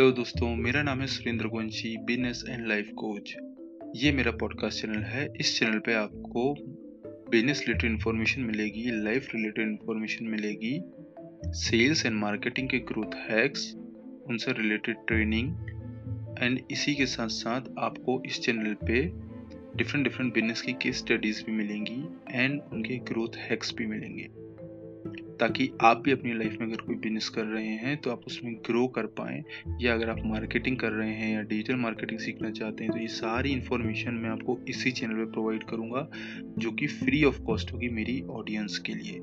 Hello दोस्तों, मेरा नाम है Surendra Gonshi business and life coach ये मेरा पॉडकास्ट चैनल है। इस चैनल पे आपको बिज़नेस रिलेटेड इन्फॉर्मेशन मिलेगी लाइफ रिलेटेड इन्फॉर्मेशन मिलेगी सेल्स एंड मार्केटिंग के ग्रोथ हैक्स उनसे रिलेटेड ट्रेनिंग एंड इसी के साथ साथ आपको इस चैनल पे डिफरेंट डिफरेंट बिज़नेस की केस स्टडीज़ भी मिलेंगी एंड उनके ग्रोथ हैक्स भी मिलेंगे। ताकि आप भी अपनी लाइफ में अगर कोई बिज़नेस कर रहे हैं तो आप उसमें ग्रो कर पाएँ। या अगर आप मार्केटिंग कर रहे हैं या डिजिटल मार्केटिंग सीखना चाहते हैं तो ये सारी इन्फॉर्मेशन मैं आपको इसी चैनल पर प्रोवाइड करूँगा, जो कि फ्री ऑफ़ कॉस्ट होगी मेरी ऑडियंस के लिए।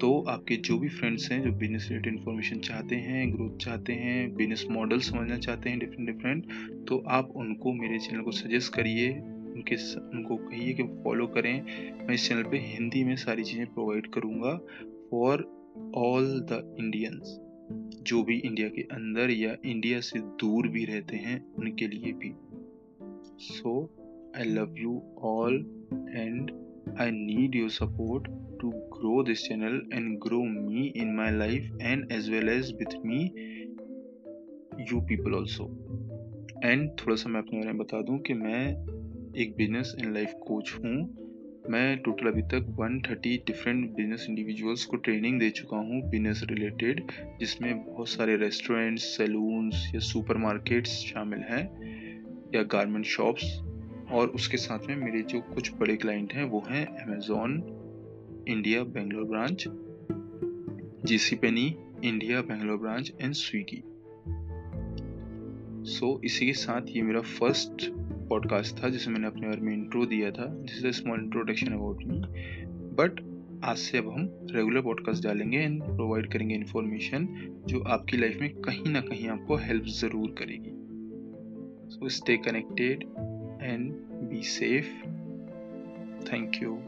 तो आपके जो भी फ्रेंड्स हैं, जो बिज़नेस रिलेटेड इन्फॉर्मेशन चाहते हैं ग्रोथ चाहते हैं बिज़नेस मॉडल समझना चाहते हैं डिफरेंट डिफरेंट तो आप उनको मेरे चैनल को सजेस्ट करिए, उनके उनको कहिए कि फॉलो करें। मैं इस चैनल पे हिंदी में सारी चीज़ें प्रोवाइड करूँगा। फॉर ऑल द इंडियंस जो भी इंडिया के अंदर या इंडिया से दूर भी रहते हैं, उनके लिए भी। So I love you all and I need your support to grow this channel and grow me in my life and as well as with me you people also and थोड़ा सा मैं अपने बारे में बता दूँ कि मैं एक बिज़नेस एंड लाइफ कोच हूँ। मैं टोटल अभी तक 130 डिफरेंट बिज़नेस इंडिविजुअल्स को ट्रेनिंग दे चुका हूँ बिज़नेस रिलेटेड जिसमें बहुत सारे रेस्टोरेंट्स सैलून्स या सुपरमार्केट्स शामिल हैं, या गारमेंट शॉप्स और उसके साथ में मेरे जो कुछ बड़े क्लाइंट हैं, वो हैं Amazon India Bangalore branch JC Penney India Bangalore branch and Swiggy so इसी के साथ ये मेरा फ़र्स्ट पॉडकास्ट था, जिसे मैंने अपने बारे में इंट्रो दिया था is small introduction about me but आज से अब हम रेगुलर पॉडकास्ट डालेंगे एंड प्रोवाइड करेंगे इन्फॉर्मेशन जो आपकी लाइफ में कहीं ना कहीं आपको हेल्प ज़रूर करेगी. So stay connected and be safe thank you